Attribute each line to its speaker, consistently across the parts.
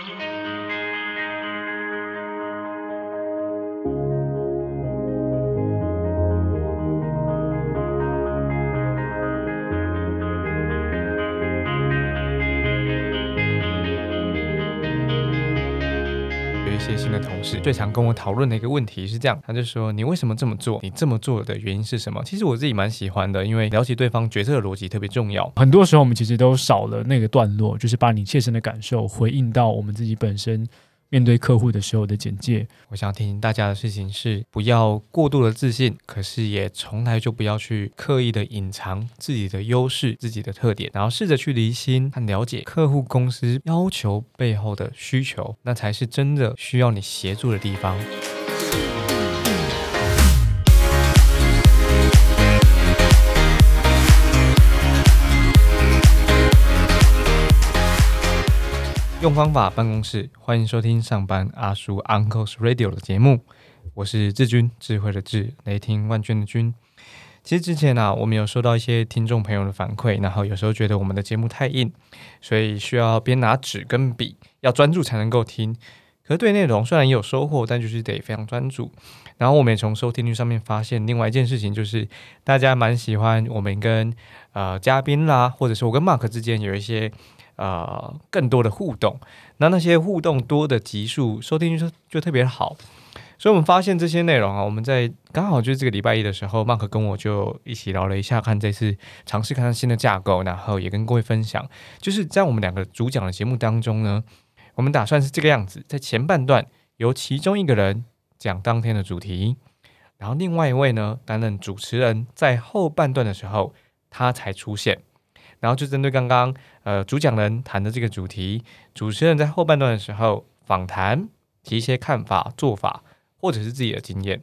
Speaker 1: Mm-hmm. 些新的同事最常跟我讨论的一个问题是这样，他就说：“你为什么这么做？你这么做的原因是什么？”其实我自己蛮喜欢的，因为了解对方决策的逻辑特别重要。
Speaker 2: 很多时候我们其实都少了那个段落，就是把你切身的感受回应到我们自己本身。面对客户的时候的简介，
Speaker 1: 我想提醒大家的事情是，不要过度的自信，可是也从来就不要去刻意的隐藏自己的优势、自己的特点，然后试着去离心和了解客户公司要求背后的需求，那才是真的需要你协助的地方。用方法办公室，欢迎收听上班阿叔 Uncle's Radio 的节目，我是志军，智慧的智，雷霆万钧的钧。其实之前呢，我们有收到一些听众朋友的反馈，然后有时候觉得我们的节目太硬，所以需要边拿纸跟笔，要专注才能够听。可是对内容虽然也有收获，但就是得非常专注。然后我们也从收听率上面发现，另外一件事情就是大家蛮喜欢我们跟呃嘉宾啦，或者是我跟 Mark 之间有一些。呃，更多的互动，那那些互动多的集数收听就就特别好，所以我们发现这些内容啊，我们在刚好就是这个礼拜一的时候，Mark 跟我就一起聊了一下，看这次尝试看看新的架构，然后也跟各位分享，就是在我们两个主讲的节目当中呢，我们打算是这个样子，在前半段由其中一个人讲当天的主题，然后另外一位呢担任主持人，在后半段的时候他才出现。然后就针对刚刚呃主讲人谈的这个主题，主持人在后半段的时候访谈，提一些看法、做法，或者是自己的经验。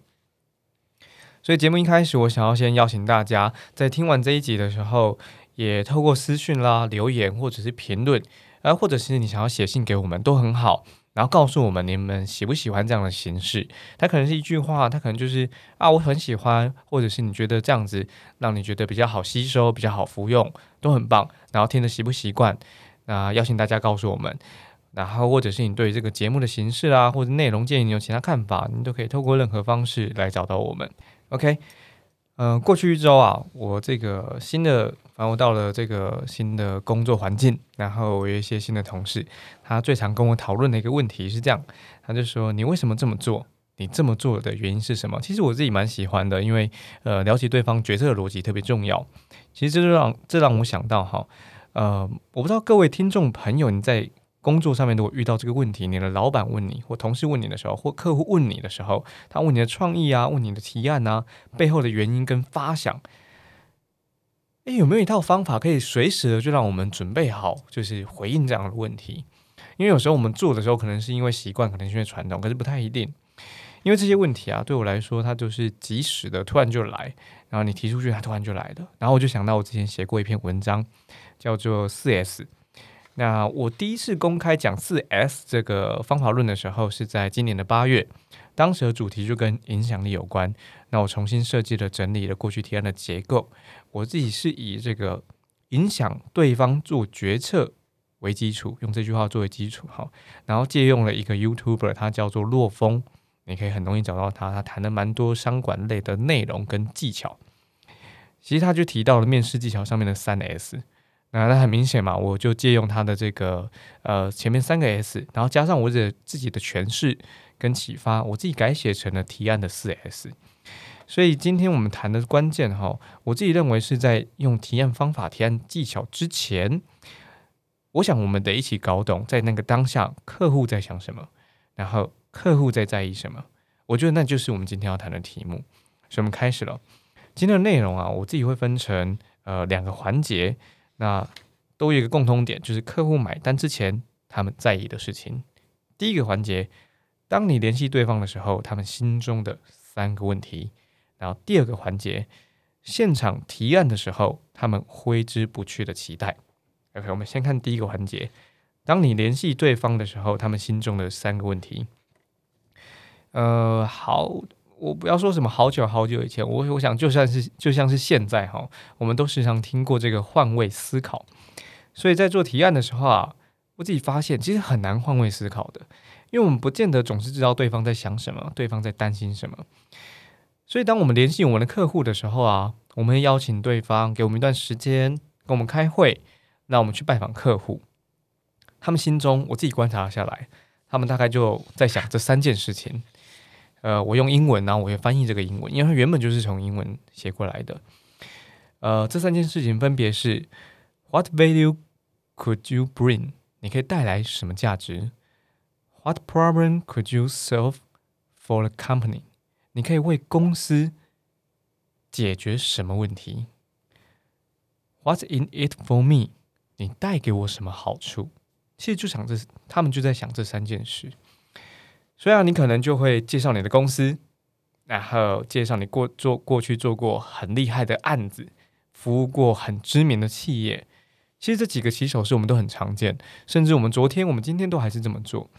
Speaker 1: 所以节目一开始，我想要先邀请大家，在听完这一集的时候，也透过私讯啦、留言或者是评论，啊，或者是你想要写信给我们，都很好。然后告诉我们你们喜不喜欢这样的形式？它可能是一句话，它可能就是啊，我很喜欢，或者是你觉得这样子让你觉得比较好吸收、比较好服用，都很棒。然后听着习不习惯？那邀请大家告诉我们。然后或者是你对这个节目的形式啊，或者内容建议你有其他看法，你都可以透过任何方式来找到我们。OK。嗯，过去一周啊，我这个新的，反正我到了这个新的工作环境，然后我有一些新的同事，他最常跟我讨论的一个问题是这样，他就说：“你为什么这么做？你这么做的原因是什么？”其实我自己蛮喜欢的，因为呃，了解对方决策的逻辑特别重要。其实这就让这让我想到哈，呃，我不知道各位听众朋友你在。工作上面如果遇到这个问题，你的老板问你，或同事问你的时候，或客户问你的时候，他问你的创意啊，问你的提案啊，背后的原因跟发想，诶，有没有一套方法可以随时的就让我们准备好，就是回应这样的问题？因为有时候我们做的时候，可能是因为习惯，可能是因为传统，可是不太一定。因为这些问题啊，对我来说，它就是及时的，突然就来，然后你提出去，它突然就来的。然后我就想到我之前写过一篇文章，叫做四 S。那我第一次公开讲四 S 这个方法论的时候，是在今年的八月，当时的主题就跟影响力有关。那我重新设计了、整理了过去提案的结构，我自己是以这个影响对方做决策为基础，用这句话作为基础哈，然后借用了一个 YouTuber，他叫做洛风，你可以很容易找到他，他谈了蛮多商管类的内容跟技巧。其实他就提到了面试技巧上面的三 S。那那很明显嘛，我就借用他的这个呃前面三个 S，然后加上我的自己的诠释跟启发，我自己改写成了提案的四 S。所以今天我们谈的关键哈，我自己认为是在用提案方法、提案技巧之前，我想我们得一起搞懂，在那个当下客户在想什么，然后客户在在意什么。我觉得那就是我们今天要谈的题目。所以我们开始了今天的内容啊，我自己会分成呃两个环节。那都有一个共通点，就是客户买单之前他们在意的事情。第一个环节，当你联系对方的时候，他们心中的三个问题。然后第二个环节，现场提案的时候，他们挥之不去的期待。OK，我们先看第一个环节，当你联系对方的时候，他们心中的三个问题。呃，好。我不要说什么好久好久以前，我我想就算是就像是现在哈，我们都时常听过这个换位思考。所以在做提案的时候啊，我自己发现其实很难换位思考的，因为我们不见得总是知道对方在想什么，对方在担心什么。所以，当我们联系我们的客户的时候啊，我们会邀请对方给我们一段时间跟我们开会，那我们去拜访客户。他们心中，我自己观察下来，他们大概就在想这三件事情。呃，我用英文呢，我会翻译这个英文，因为它原本就是从英文写过来的。呃，这三件事情分别是：What value could you bring？你可以带来什么价值？What problem could you solve for the company？你可以为公司解决什么问题？What's in it for me？你带给我什么好处？其实就想这，他们就在想这三件事。所以啊，你可能就会介绍你的公司，然后介绍你过做过去做过很厉害的案子，服务过很知名的企业。其实这几个起手式我们都很常见，甚至我们昨天、我们今天都还是这么做。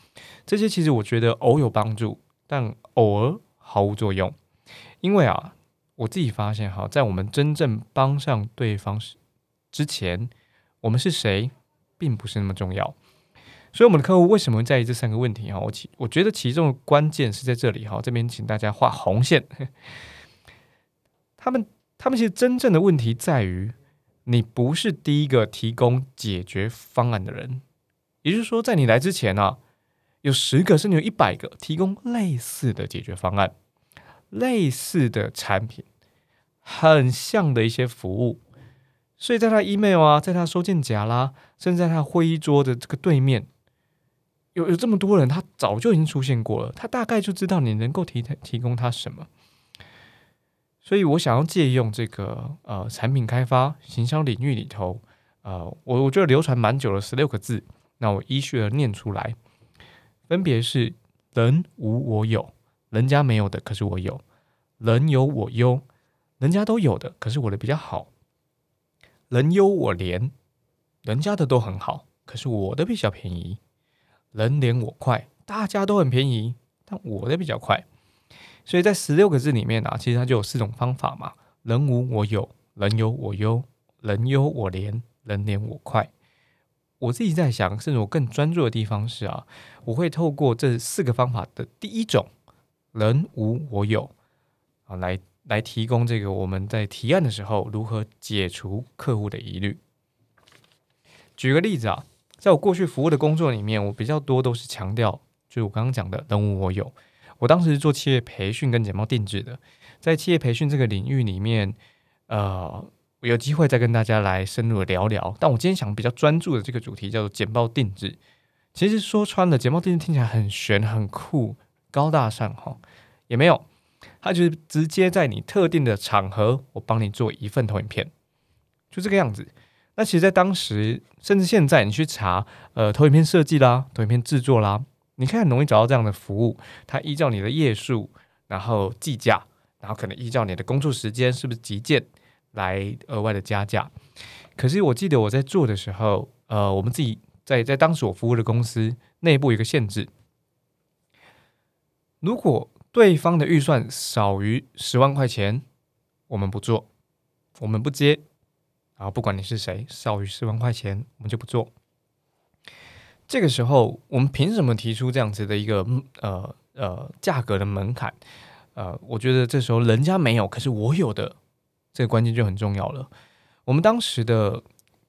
Speaker 1: 这些其实我觉得偶有帮助，但偶尔。毫无作用，因为啊，我自己发现哈，在我们真正帮上对方之前，我们是谁并不是那么重要。所以，我们的客户为什么在意这三个问题哈？我其我觉得其中的关键是在这里哈。这边请大家画红线。他们他们其实真正的问题在于，你不是第一个提供解决方案的人。也就是说，在你来之前呢。有十个甚至有一百个提供类似的解决方案、类似的产品、很像的一些服务，所以在他 email 啊，在他收件夹啦，甚至在他会议桌的这个对面，有有这么多人，他早就已经出现过了，他大概就知道你能够提提供他什么。所以我想要借用这个呃产品开发、行销领域里头，呃，我我觉得流传蛮久了十六个字，那我依序的念出来。分别是人无我有，人家没有的，可是我有；人有我优，人家都有的，可是我的比较好；人优我廉，人家的都很好，可是我的比较便宜；人廉我快，大家都很便宜，但我的比较快。所以在十六个字里面啊，其实它就有四种方法嘛：人无我有，人有我优，人优我廉，人廉我快。我自己在想，甚至我更专注的地方是啊，我会透过这四个方法的第一种“人无我有”啊，来来提供这个我们在提案的时候如何解除客户的疑虑。举个例子啊，在我过去服务的工作里面，我比较多都是强调，就是我刚刚讲的“人无我有”。我当时是做企业培训跟简报定制的，在企业培训这个领域里面，呃。我有机会再跟大家来深入的聊聊，但我今天想比较专注的这个主题叫做简报定制。其实说穿了，简报定制听起来很玄、很酷、高大上哈，也没有，它就是直接在你特定的场合，我帮你做一份投影片，就这个样子。那其实，在当时，甚至现在，你去查呃投影片设计啦、投影片制作啦，你看很容易找到这样的服务，它依照你的页数，然后计价，然后可能依照你的工作时间是不是急件。来额外的加价，可是我记得我在做的时候，呃，我们自己在在当时我服务的公司内部有一个限制，如果对方的预算少于十万块钱，我们不做，我们不接，然后不管你是谁，少于十万块钱我们就不做。这个时候，我们凭什么提出这样子的一个呃呃价格的门槛？呃，我觉得这时候人家没有，可是我有的。这个关键就很重要了。我们当时的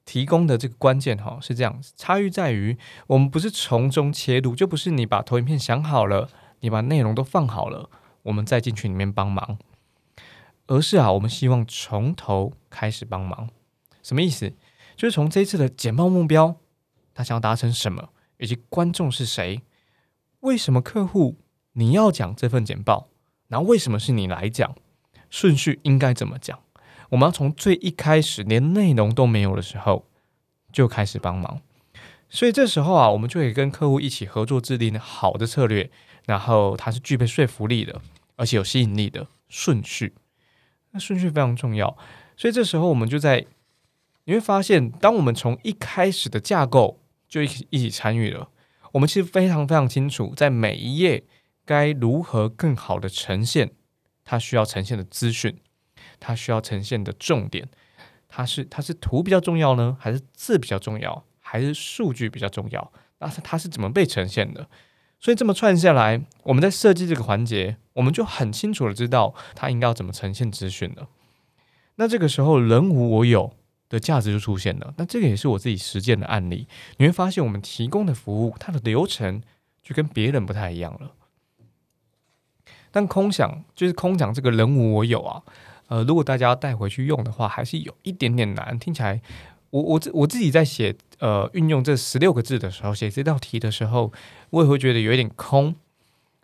Speaker 1: 提供的这个关键哈是这样子，差异在于我们不是从中切入，就不是你把投影片想好了，你把内容都放好了，我们再进去里面帮忙，而是啊，我们希望从头开始帮忙。什么意思？就是从这次的简报目标，他想要达成什么，以及观众是谁，为什么客户你要讲这份简报，然后为什么是你来讲，顺序应该怎么讲？我们要从最一开始连内容都没有的时候就开始帮忙，所以这时候啊，我们就可以跟客户一起合作制定好的策略，然后它是具备说服力的，而且有吸引力的顺序。那顺序非常重要，所以这时候我们就在你会发现，当我们从一开始的架构就一起一起参与了，我们其实非常非常清楚，在每一页该如何更好的呈现它需要呈现的资讯。它需要呈现的重点，它是它是图比较重要呢，还是字比较重要，还是数据比较重要？那它是怎么被呈现的？所以这么串下来，我们在设计这个环节，我们就很清楚的知道它应该要怎么呈现资讯了。那这个时候，人无我有的价值就出现了。那这个也是我自己实践的案例，你会发现我们提供的服务，它的流程就跟别人不太一样了。但空想就是空讲这个人无我有啊，呃，如果大家带回去用的话，还是有一点点难。听起来，我我自我自己在写呃运用这十六个字的时候，写这道题的时候，我也会觉得有一点空，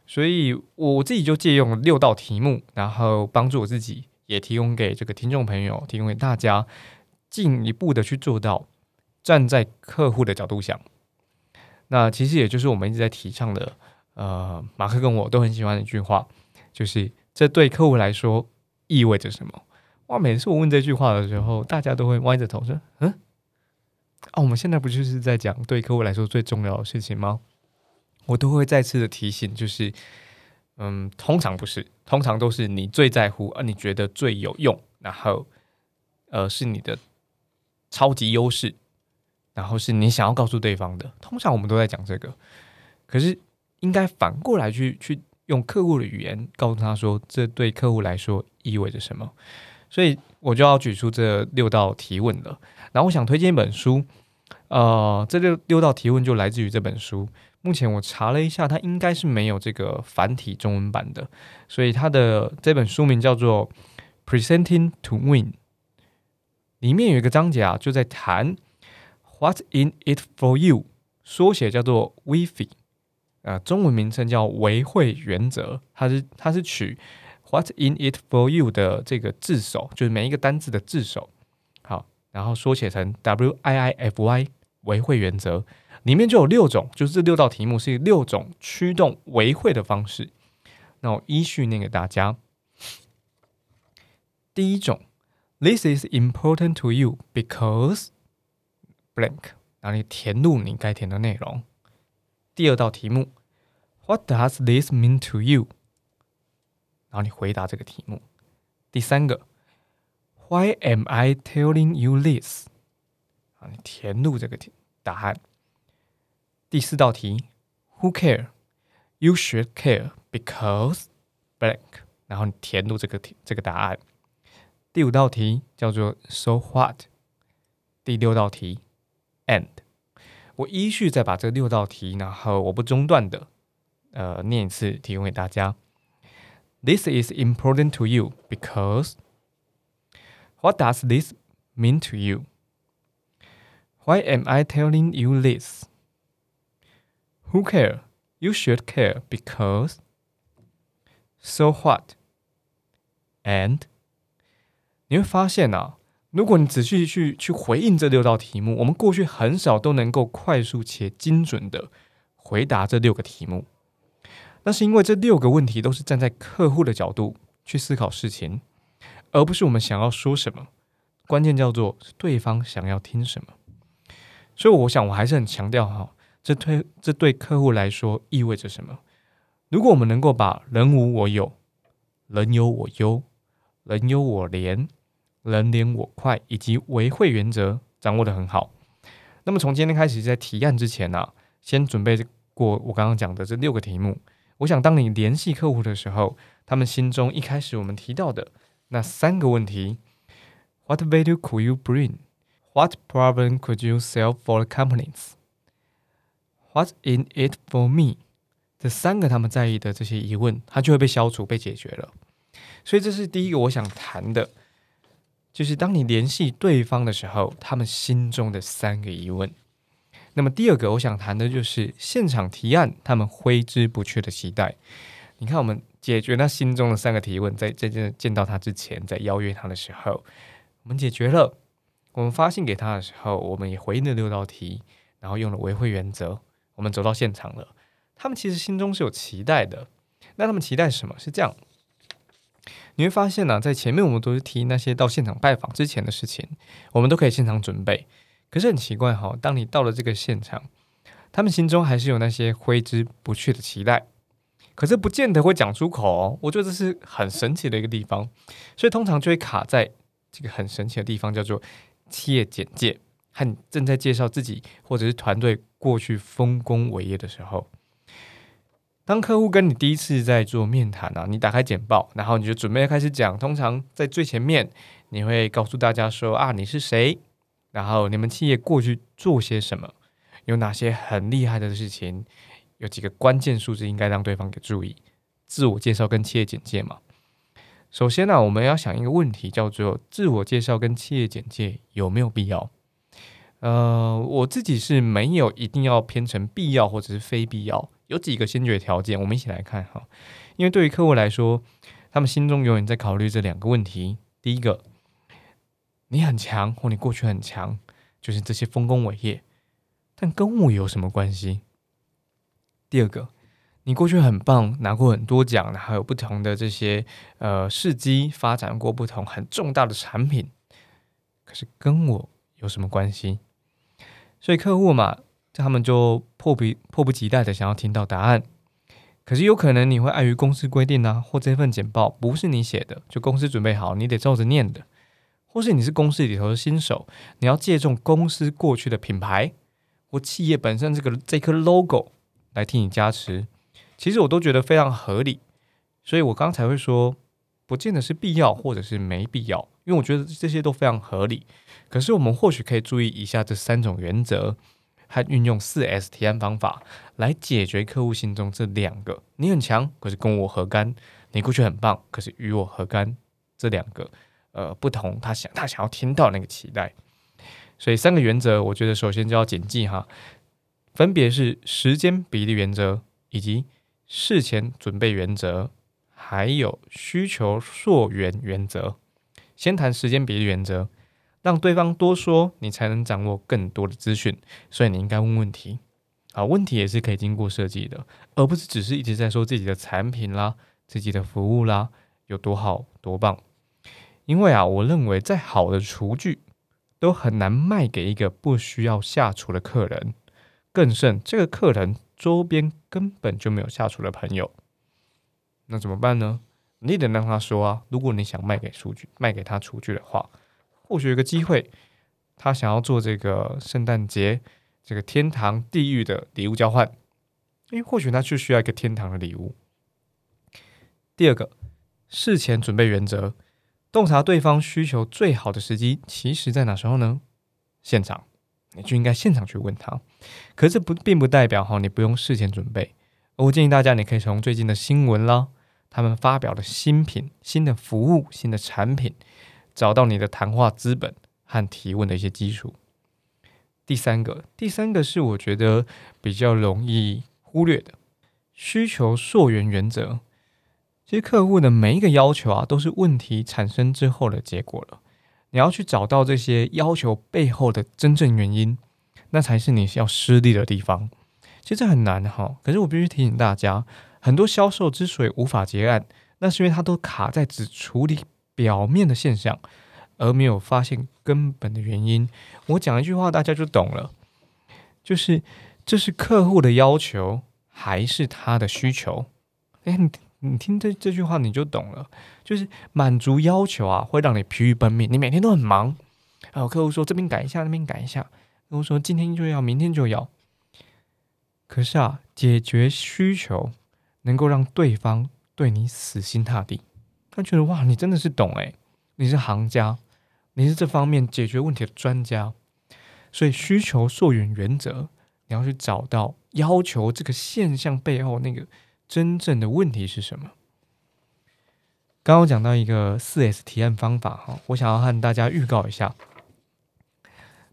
Speaker 1: 所以我自己就借用六道题目，然后帮助我自己，也提供给这个听众朋友，提供给大家，进一步的去做到站在客户的角度想。那其实也就是我们一直在提倡的。呃，马克跟我都很喜欢的一句话，就是这对客户来说意味着什么？哇！每次我问这句话的时候，大家都会歪着头说：“嗯，啊，我们现在不就是在讲对客户来说最重要的事情吗？”我都会再次的提醒，就是，嗯，通常不是，通常都是你最在乎，而你觉得最有用，然后，呃，是你的超级优势，然后是你想要告诉对方的。通常我们都在讲这个，可是。应该反过来去去用客户的语言告诉他说，这对客户来说意味着什么。所以我就要举出这六道提问了。然后我想推荐一本书，呃，这六六道提问就来自于这本书。目前我查了一下，它应该是没有这个繁体中文版的。所以它的这本书名叫做《Presenting to Win》，里面有一个章节啊，就在谈 “What's in it for you”，缩写叫做 “WiFi”。呃，中文名称叫维会原则，它是它是取 "What's in it for you" 的这个字首，就是每一个单字的字首，好，然后缩写成 W I I F Y 维会原则，里面就有六种，就是这六道题目是六种驱动维会的方式。那我依序念给大家。第一种 ，This is important to you because blank，然后你填入你该填的内容。第二道题目，What does this mean to you？然后你回答这个题目。第三个，Why am I telling you this？啊，你填入这个题答案。第四道题，Who care？You should care because blank。然后你填入这个题这个答案。 第五道题叫做 So what？第六道题，And。我依序再把这六道题，然后我不中断的，呃，念一次，提供给大家。This is important to you because what does this mean to you? Why am I telling you this? Who care? You should care because so what? And 你会发现啊。如果你仔细去去回应这六道题目，我们过去很少都能够快速且精准的回答这六个题目。那是因为这六个问题都是站在客户的角度去思考事情，而不是我们想要说什么。关键叫做对方想要听什么。所以我想我还是很强调哈，这对这对客户来说意味着什么？如果我们能够把人无我有，人有我优，人有我廉。人连我快以及维会原则掌握的很好。那么从今天开始，在提案之前呢，先准备过我刚刚讲的这六个题目。我想当你联系客户的时候，他们心中一开始我们提到的那三个问题：What value could you bring? What problem could you solve for the companies? What's in it for me? 这三个他们在意的这些疑问，它就会被消除、被解决了。所以这是第一个我想谈的。就是当你联系对方的时候，他们心中的三个疑问。那么第二个，我想谈的就是现场提案，他们挥之不去的期待。你看，我们解决他心中的三个提问，在真正见到他之前，在邀约他的时候，我们解决了。我们发信给他的时候，我们也回应了六道题，然后用了维会原则，我们走到现场了。他们其实心中是有期待的。那他们期待什么？是这样。你会发现呢，在前面我们都是提那些到现场拜访之前的事情，我们都可以现场准备。可是很奇怪哈，当你到了这个现场，他们心中还是有那些挥之不去的期待，可是不见得会讲出口哦。我觉得这是很神奇的一个地方，所以通常就会卡在这个很神奇的地方，叫做企业简介。和你正在介绍自己或者是团队过去丰功伟业的时候。当客户跟你第一次在做面谈啊，你打开简报，然后你就准备开始讲。通常在最前面，你会告诉大家说啊，你是谁，然后你们企业过去做些什么，有哪些很厉害的事情，有几个关键数字应该让对方给注意。自我介绍跟企业简介嘛。首先呢，我们要想一个问题，叫做自我介绍跟企业简介有没有必要？呃，我自己是没有一定要偏成必要或者是非必要。有几个先决条件，我们一起来看哈。因为对于客户来说，他们心中永远在考虑这两个问题：第一个，你很强或你过去很强，就是这些丰功伟业，但跟我有什么关系？第二个，你过去很棒，拿过很多奖，然后有不同的这些呃事迹，发展过不同很重大的产品，可是跟我有什么关系？所以客户嘛。他们就迫不迫不及待的想要听到答案，可是有可能你会碍于公司规定啊，或这份简报不是你写的，就公司准备好，你得照着念的，或是你是公司里头的新手，你要借重公司过去的品牌或企业本身这个这颗 logo 来替你加持，其实我都觉得非常合理，所以我刚才会说，不见得是必要或者是没必要，因为我觉得这些都非常合理，可是我们或许可以注意以下这三种原则。和运用四 S 提案方法来解决客户心中这两个“你很强，可是跟我何干？你过去很棒，可是与我何干？”这两个呃不同，他想他想要听到那个期待。所以三个原则，我觉得首先就要谨记哈，分别是时间比例原则、以及事前准备原则，还有需求溯源原则。先谈时间比例原则。让对方多说，你才能掌握更多的资讯。所以你应该问问题，啊，问题也是可以经过设计的，而不是只是一直在说自己的产品啦、自己的服务啦有多好多棒。因为啊，我认为再好的厨具都很难卖给一个不需要下厨的客人，更甚，这个客人周边根本就没有下厨的朋友。那怎么办呢？你得让他说啊，如果你想卖给厨具，卖给他厨具的话。或许有个机会，他想要做这个圣诞节这个天堂地狱的礼物交换，因为或许他就需要一个天堂的礼物。第二个，事前准备原则，洞察对方需求最好的时机，其实在哪时候呢？现场，你就应该现场去问他。可是不并不代表哈，你不用事前准备。我建议大家，你可以从最近的新闻啦，他们发表的新品、新的服务、新的产品。找到你的谈话资本和提问的一些基础。第三个，第三个是我觉得比较容易忽略的需求溯源原则。其实客户的每一个要求啊，都是问题产生之后的结果了。你要去找到这些要求背后的真正原因，那才是你要失利的地方。其实这很难哈，可是我必须提醒大家，很多销售之所以无法结案，那是因为他都卡在只处理。表面的现象，而没有发现根本的原因。我讲一句话，大家就懂了，就是这是客户的要求还是他的需求？哎，你你听这这句话你就懂了，就是满足要求啊，会让你疲于奔命，你每天都很忙。然后客户说这边改一下，那边改一下，客户说今天就要，明天就要。可是啊，解决需求能够让对方对你死心塌地。他觉得哇，你真的是懂诶，你是行家，你是这方面解决问题的专家，所以需求溯源原则，你要去找到要求这个现象背后那个真正的问题是什么。刚刚讲到一个四 S 提案方法哈，我想要和大家预告一下，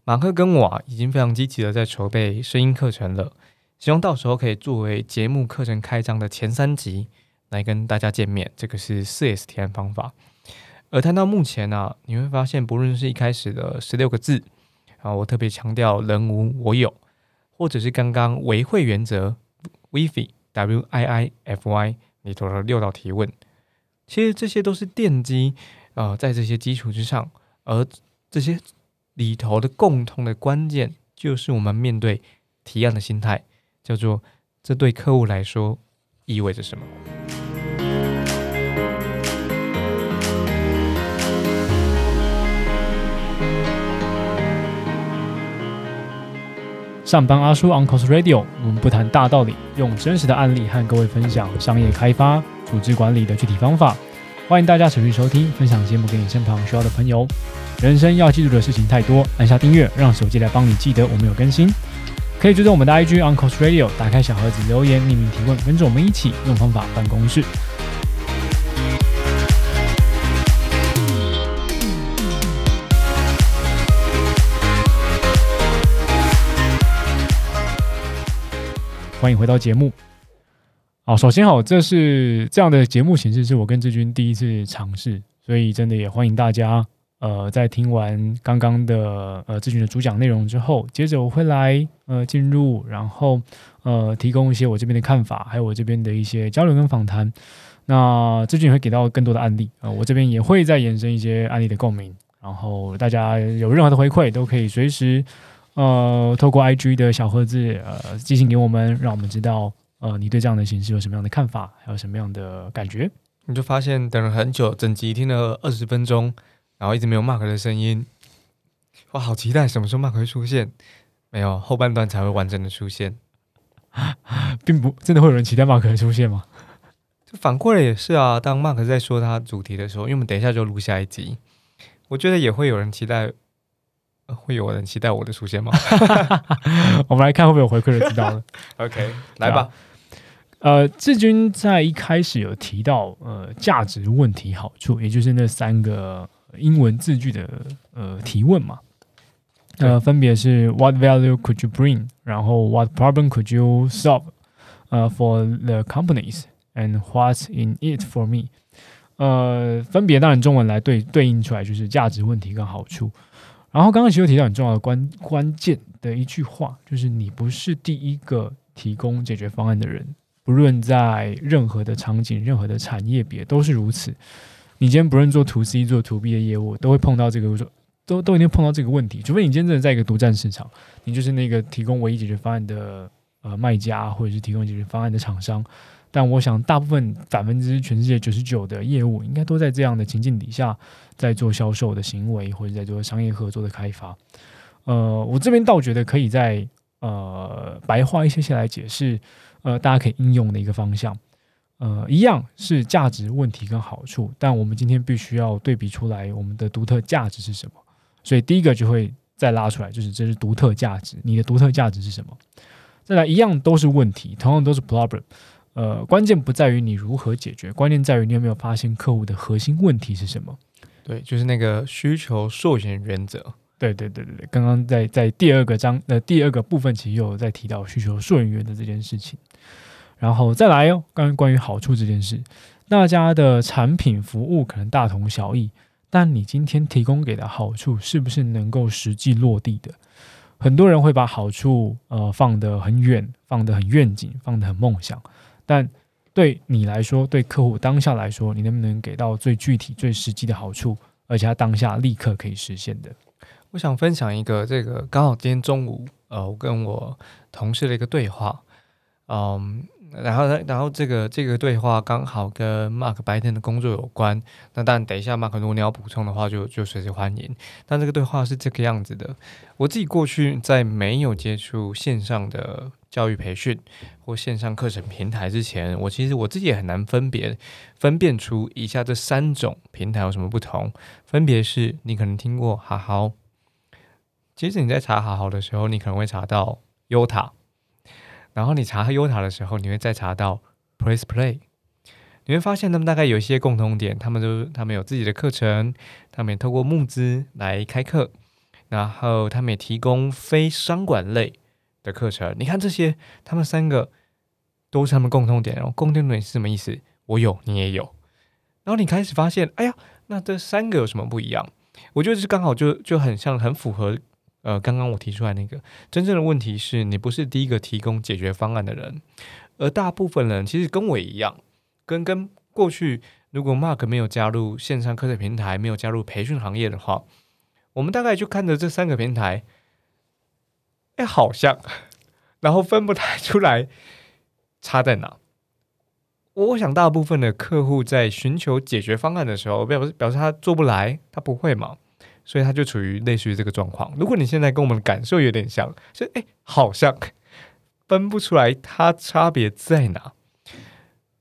Speaker 1: 马克跟我已经非常积极的在筹备声音课程了，希望到时候可以作为节目课程开张的前三集。来跟大家见面，这个是四 S 提案方法。而谈到目前呢，你会发现，不论是一开始的十六个字啊，我特别强调人无我有，或者是刚刚维会原则 （WiFi W I I F Y） 里头的六道提问，其实这些都是奠基呃，在这些基础之上，而这些里头的共同的关键，就是我们面对提案的心态，叫做这对客户来说意味着什么。
Speaker 2: 上班阿叔 Uncle's Radio，我们不谈大道理，用真实的案例和各位分享商业开发、组织管理的具体方法。欢迎大家持续收听，分享节目给你身旁需要的朋友。人生要记住的事情太多，按下订阅，让手机来帮你记得我们有更新。可以追踪我们的 IG Uncle's Radio，打开小盒子留言，匿名提问，跟着我们一起用方法办公室。欢迎回到节目。好，首先好，这是这样的节目形式，是我跟志军第一次尝试，所以真的也欢迎大家。呃，在听完刚刚的呃志军的主讲内容之后，接着我会来呃进入，然后呃提供一些我这边的看法，还有我这边的一些交流跟访谈。那志军也会给到更多的案例啊，我这边也会再延伸一些案例的共鸣。然后大家有任何的回馈，都可以随时。呃，透过 IG 的小盒子，呃，寄信给我们，让我们知道，呃，你对这样的形式有什么样的看法，还有什么样的感觉？
Speaker 1: 你就发现等了很久，整集听了二十分钟，然后一直没有 Mark 的声音，我好期待什么时候 Mark 会出现？没有，后半段才会完整的出现，
Speaker 2: 并不真的会有人期待 Mark 的出现吗？
Speaker 1: 就反过来也是啊，当 Mark 在说他主题的时候，因为我们等一下就录下一集，我觉得也会有人期待。会有人期待我的出现吗？
Speaker 2: 我们来看会不会有回馈就知道了。
Speaker 1: OK，来吧。
Speaker 2: 呃，志军在一开始有提到呃价值问题好处，也就是那三个英文字句的呃提问嘛。呃，分别是 What value could you bring？然后 What problem could you solve？呃，for the companies？And what's in it for me？呃，分别当然中文来对对应出来就是价值问题跟好处。然后刚刚其实提到很重要的关关键的一句话，就是你不是第一个提供解决方案的人，不论在任何的场景、任何的产业别都是如此。你今天不论做 to C 做 to B 的业务，都会碰到这个，都都一定碰到这个问题。除非你今天真的在一个独占市场，你就是那个提供唯一解决方案的呃卖家，或者是提供解决方案的厂商。但我想，大部分百分之全世界九十九的业务，应该都在这样的情境底下，在做销售的行为，或者在做商业合作的开发。呃，我这边倒觉得可以在呃白话一些些来解释，呃，大家可以应用的一个方向。呃，一样是价值问题跟好处，但我们今天必须要对比出来，我们的独特价值是什么。所以第一个就会再拉出来，就是这是独特价值，你的独特价值是什么？再来，一样都是问题，同样都是 problem。呃，关键不在于你如何解决，关键在于你有没有发现客户的核心问题是什么。
Speaker 1: 对，就是那个需求授权原则。
Speaker 2: 对对对对对，刚刚在在第二个章呃第二个部分，其实有在提到需求溯源原则这件事情。然后再来哦，关关于好处这件事，大家的产品服务可能大同小异，但你今天提供给的好处是不是能够实际落地的？很多人会把好处呃放得很远，放得很愿景，放得很梦想。但对你来说，对客户当下来说，你能不能给到最具体、最实际的好处，而且他当下立刻可以实现的？
Speaker 1: 我想分享一个这个，刚好今天中午，呃，我跟我同事的一个对话，嗯。然后呢，然后这个这个对话刚好跟 Mark 白天的工作有关。那当然，等一下 Mark 如果你要补充的话，就就随时欢迎。但这个对话是这个样子的：我自己过去在没有接触线上的教育培训或线上课程平台之前，我其实我自己也很难分别分辨出以下这三种平台有什么不同。分别是你可能听过好好，其实你在查好好的时候，你可能会查到优塔。然后你查优塔的时候，你会再查到 Press Play，你会发现他们大概有一些共同点，他们都他们有自己的课程，他们也透过募资来开课，然后他们也提供非商管类的课程。你看这些，他们三个都是他们共同点。然后共同点是什么意思？我有，你也有。然后你开始发现，哎呀，那这三个有什么不一样？我觉得是刚好就就很像，很符合。呃，刚刚我提出来那个真正的问题是你不是第一个提供解决方案的人，而大部分人其实跟我一样，跟跟过去如果 Mark 没有加入线上课程平台，没有加入培训行业的话，我们大概就看着这三个平台，哎，好像，然后分不太出来差在哪。我想大部分的客户在寻求解决方案的时候，表示表示他做不来，他不会嘛。所以他就处于类似于这个状况。如果你现在跟我们的感受有点像，就哎，好像 分不出来它差别在哪。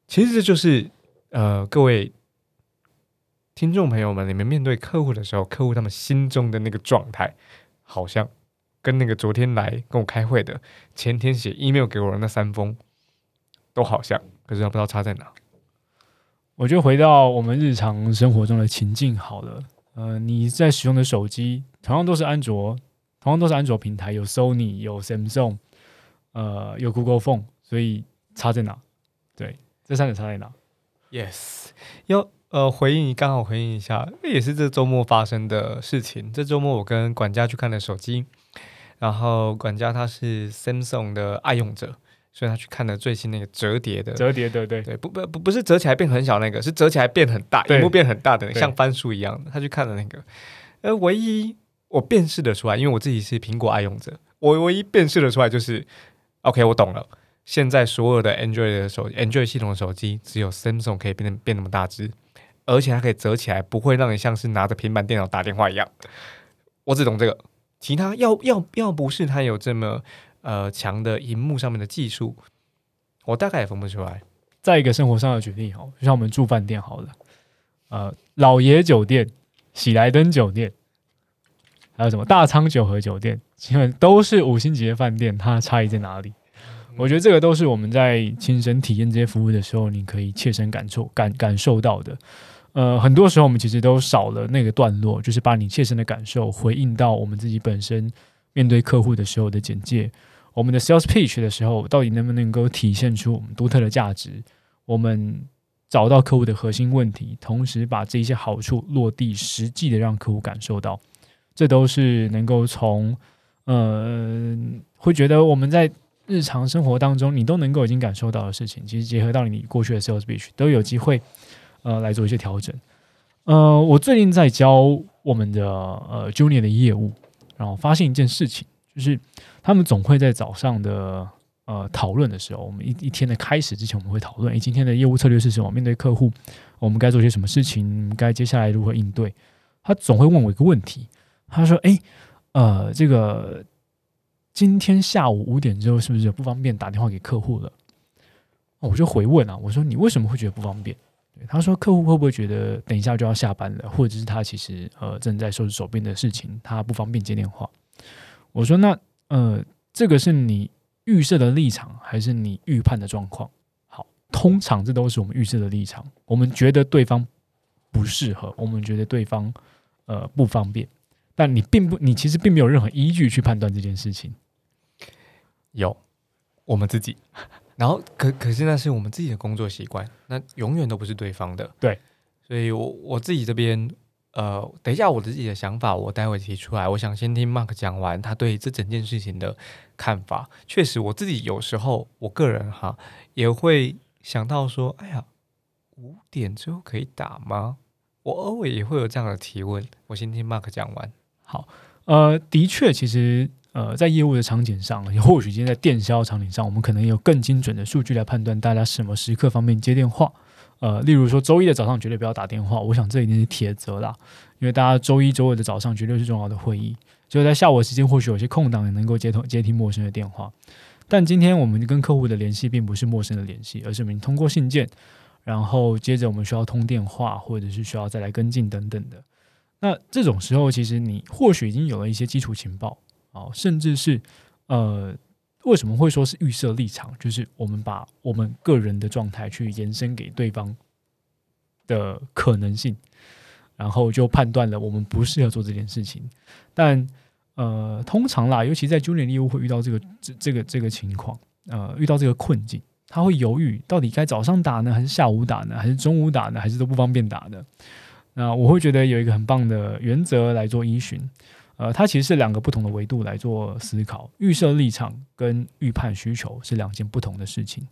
Speaker 1: 其实就是呃，各位听众朋友们，你们面对客户的时候，客户他们心中的那个状态，好像跟那个昨天来跟我开会的，前天写 email 给我的那三封都好像，可是他不知道差在哪。
Speaker 2: 我就回到我们日常生活中的情境好了。呃，你在使用的手机同样都是安卓，同样都是安卓平台，有 Sony，有 Samsung，呃，有 Google Phone，所以差在哪？对，这三者差在哪
Speaker 1: ？Yes，要呃回应你，刚好回应一下，也是这周末发生的事情。这周末我跟管家去看了手机，然后管家他是 Samsung 的爱用者。所以他去看了最新那个折叠的，
Speaker 2: 折叠的，对
Speaker 1: 对，不不不不是折起来变很小那个，是折起来变很大，屏幕变很大的，像翻书一样的。他去看了那个，呃，唯一我辨识的出来，因为我自己是苹果爱用者，我唯一辨识的出来就是，OK，我懂了。现在所有的 Android 的手 Android 系统的手机，只有 Samsung 可以变变那么大只，而且它可以折起来，不会让你像是拿着平板电脑打电话一样。我只懂这个，其他要要要不是它有这么。呃，强的荧幕上面的技术，我大概也分不出来。
Speaker 2: 再一个生活上的举例好，就像我们住饭店好了，呃，老爷酒店、喜来登酒店，还有什么大昌九和酒店，基本都是五星级的饭店，它差异在哪里？我觉得这个都是我们在亲身体验这些服务的时候，你可以切身感受感感受到的。呃，很多时候我们其实都少了那个段落，就是把你切身的感受回应到我们自己本身面对客户的时候的简介。我们的 sales pitch 的时候，到底能不能够体现出我们独特的价值？我们找到客户的核心问题，同时把这些好处落地，实际的让客户感受到，这都是能够从呃，会觉得我们在日常生活当中，你都能够已经感受到的事情，其实结合到你过去的 sales pitch，都有机会呃来做一些调整。呃，我最近在教我们的呃 junior 的业务，然后发现一件事情，就是。他们总会在早上的呃讨论的时候，我们一一天的开始之前，我们会讨论：诶，今天的业务策略是什么？面对客户，我们该做些什么事情？该接下来如何应对？他总会问我一个问题，他说：“哎，呃，这个今天下午五点之后是不是不方便打电话给客户了？”我就回问啊，我说：“你为什么会觉得不方便？”他说：“客户会不会觉得等一下就要下班了，或者是他其实呃正在收拾手边的事情，他不方便接电话？”我说：“那。”呃，这个是你预设的立场，还是你预判的状况？好，通常这都是我们预设的立场。我们觉得对方不适合，我们觉得对方呃不方便，但你并不，你其实并没有任何依据去判断这件事情。
Speaker 1: 有我们自己，然后可可是那是我们自己的工作习惯，那永远都不是对方的。
Speaker 2: 对，
Speaker 1: 所以我我自己这边。呃，等一下，我自己的想法，我待会提出来。我想先听 Mark 讲完他对这整件事情的看法。确实，我自己有时候，我个人哈也会想到说，哎呀，五点之后可以打吗？我偶尔也会有这样的提问。我先听 Mark 讲完。
Speaker 2: 好，呃，的确，其实呃，在业务的场景上，或许今天在电销场景上，我们可能有更精准的数据来判断大家什么时刻方便接电话。呃，例如说周一的早上绝对不要打电话，我想这一定是铁则啦，因为大家周一、周二的早上绝对是重要的会议，就在下午的时间或许有些空档也能够接通接听陌生的电话。但今天我们跟客户的联系并不是陌生的联系，而是我们通过信件，然后接着我们需要通电话，或者是需要再来跟进等等的。那这种时候，其实你或许已经有了一些基础情报啊，甚至是呃。为什么会说是预设立场？就是我们把我们个人的状态去延伸给对方的可能性，然后就判断了我们不适合做这件事情。但呃，通常啦，尤其在 junior 业务会遇到这个这这个这个情况，呃，遇到这个困境，他会犹豫到底该早上打呢，还是下午打呢，还是中午打呢，还是都不方便打的。那我会觉得有一个很棒的原则来做依循。呃，它其实是两个不同的维度来做思考。预设立场跟预判需求是两件不同的事情。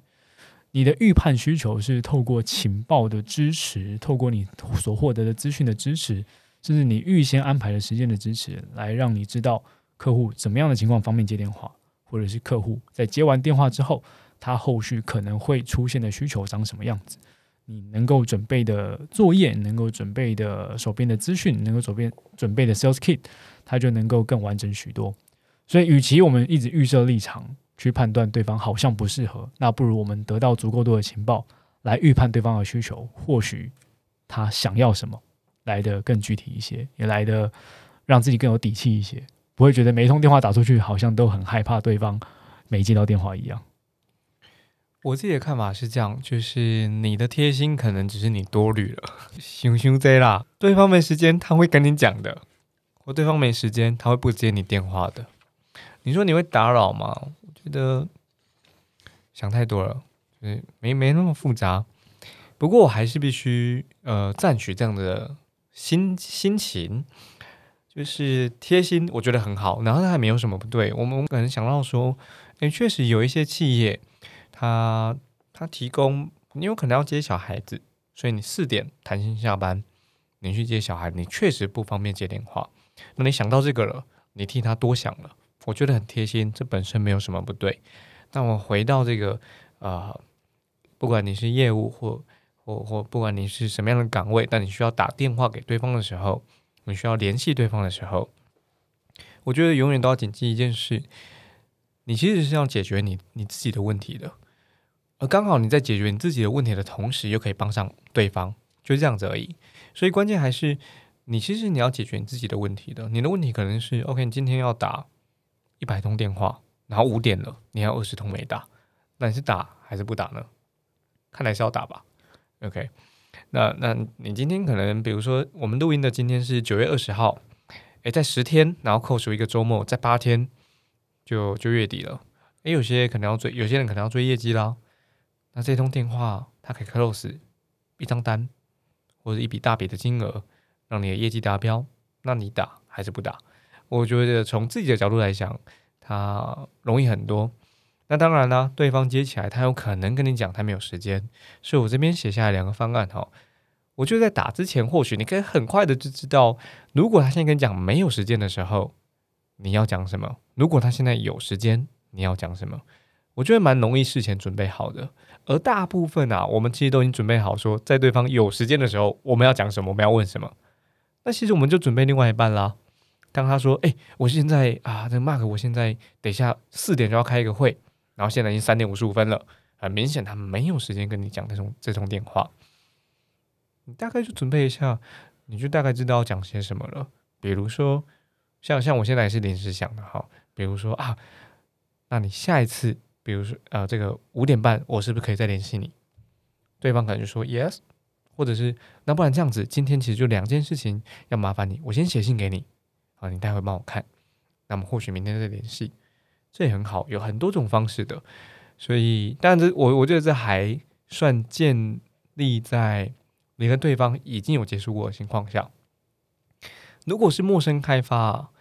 Speaker 2: 你的预判需求是透过情报的支持，透过你所获得的资讯的支持，甚至你预先安排的时间的支持，来让你知道客户怎么样的情况方便接电话，或者是客户在接完电话之后，他后续可能会出现的需求长什么样子。你能够准备的作业，能够准备的手边的资讯，能够左边准备的 sales kit，它就能够更完整许多。所以，与其我们一直预设立场去判断对方好像不适合，那不如我们得到足够多的情报来预判对方的需求，或许他想要什么来的更具体一些，也来的让自己更有底气一些，不会觉得每一通电话打出去好像都很害怕对方没接到电话一样。
Speaker 1: 我自己的看法是这样，就是你的贴心可能只是你多虑了，熊熊贼啦，对方没时间他会跟你讲的，对方没时间他会不接你电话的。你说你会打扰吗？我觉得想太多了，就是没没那么复杂。不过我还是必须呃赞许这样的心心情，就是贴心，我觉得很好。然后他还没有什么不对，我们可能想到说，诶，确实有一些企业。他他提供，你有可能要接小孩子，所以你四点弹性下班，你去接小孩，你确实不方便接电话。那你想到这个了，你替他多想了，我觉得很贴心，这本身没有什么不对。那我回到这个，呃，不管你是业务或或或不管你是什么样的岗位，但你需要打电话给对方的时候，你需要联系对方的时候，我觉得永远都要谨记一件事，你其实是要解决你你自己的问题的。而刚好你在解决你自己的问题的同时，又可以帮上对方，就这样子而已。所以关键还是你其实你要解决你自己的问题的。你的问题可能是：OK，你今天要打一百通电话，然后五点了，你还二十通没打，那你是打还是不打呢？看来是要打吧。OK，那那你今天可能比如说我们录音的今天是九月二十号，诶，在十天，然后扣除一个周末，在八天就就月底了。诶，有些可能要追，有些人可能要追业绩啦。那这通电话，它可以 close 一张单或者一笔大笔的金额，让你的业绩达标。那你打还是不打？我觉得从自己的角度来讲，它容易很多。那当然啦，对方接起来，他有可能跟你讲他没有时间，所以我这边写下来两个方案哈。我就在打之前，或许你可以很快的就知道，如果他现在跟你讲没有时间的时候，你要讲什么；如果他现在有时间，你要讲什么。我觉得蛮容易事前准备好的。而大部分啊，我们其实都已经准备好，说在对方有时间的时候，我们要讲什么，我们要问什么。那其实我们就准备另外一半啦。当他说：“哎，我现在啊，这个 Mark，我现在等一下四点就要开一个会，然后现在已经三点五十五分了，很明显他没有时间跟你讲这种这通电话。你大概就准备一下，你就大概知道要讲些什么了。比如说，像像我现在也是临时想的哈，比如说啊，那你下一次。”比如说，呃，这个五点半，我是不是可以再联系你？对方可能就说 yes，或者是那不然这样子，今天其实就两件事情要麻烦你，我先写信给你，啊，你待会帮我看，那么或许明天再联系，这也很好，有很多种方式的。所以，但是我我觉得这还算建立在你跟对方已经有接触过的情况下。如果是陌生开发，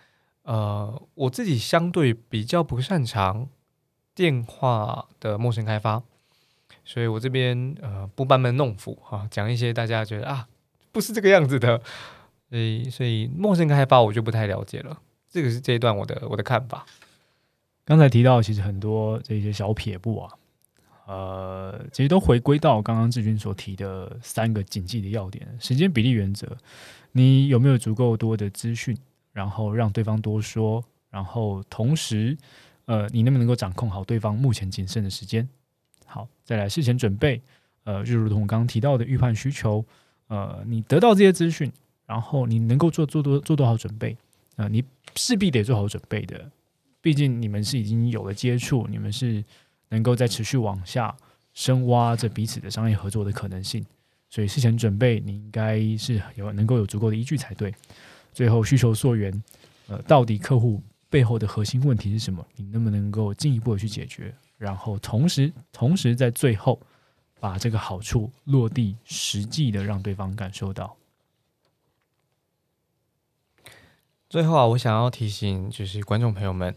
Speaker 1: 呃，我自己相对比较不擅长。电话的陌生开发，所以我这边呃不班门弄斧哈，讲一些大家觉得啊不是这个样子的，所以所以陌生开发我就不太了解了。这个是这一段我的我的看法。
Speaker 2: 刚才提到其实很多这些小撇步啊，呃，其实都回归到刚刚志军所提的三个谨记的要点：时间比例原则，你有没有足够多的资讯，然后让对方多说，然后同时。呃，你能不能够掌控好对方目前谨慎的时间？好，再来事前准备，呃，就如同我刚刚提到的预判需求，呃，你得到这些资讯，然后你能够做做多做多少准备？呃，你势必得做好准备的，毕竟你们是已经有了接触，你们是能够在持续往下深挖着彼此的商业合作的可能性，所以事前准备你应该是有能够有足够的依据才对。最后需求溯源，呃，到底客户。背后的核心问题是什么？你能不能够进一步的去解决？然后同时，同时在最后把这个好处落地，实际的让对方感受到。
Speaker 1: 最后啊，我想要提醒就是观众朋友们，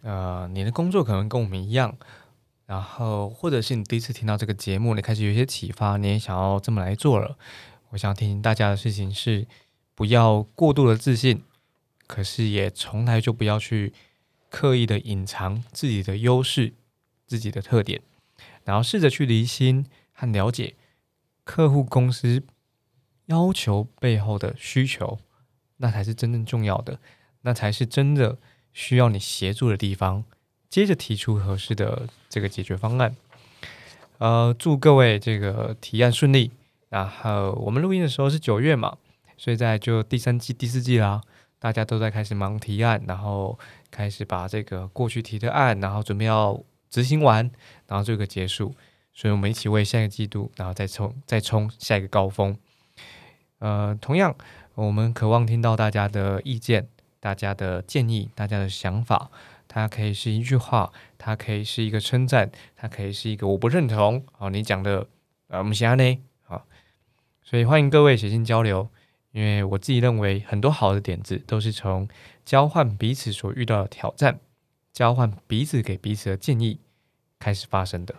Speaker 1: 呃，你的工作可能跟我们一样，然后或者是你第一次听到这个节目，你开始有一些启发，你也想要这么来做了。我想提醒大家的事情是，不要过度的自信。可是也从来就不要去刻意的隐藏自己的优势、自己的特点，然后试着去离心和了解客户公司要求背后的需求，那才是真正重要的，那才是真的需要你协助的地方。接着提出合适的这个解决方案。呃，祝各位这个提案顺利。然后我们录音的时候是九月嘛，所以在就第三季、第四季啦，大家都在开始忙提案，然后开始把这个过去提的案，然后准备要执行完，然后这个结束。所以我们一起为下一个季度，然后再冲再冲下一个高峰。呃，同样，我们渴望听到大家的意见、大家的建议、大家的想法。它可以是一句话，它可以是一个称赞，它可以是一个我不认同。好，你讲的，呃，我们想呢，好，所以欢迎各位写信交流，因为我自己认为很多好的点子都是从交换彼此所遇到的挑战，交换彼此给彼此的建议开始发生的。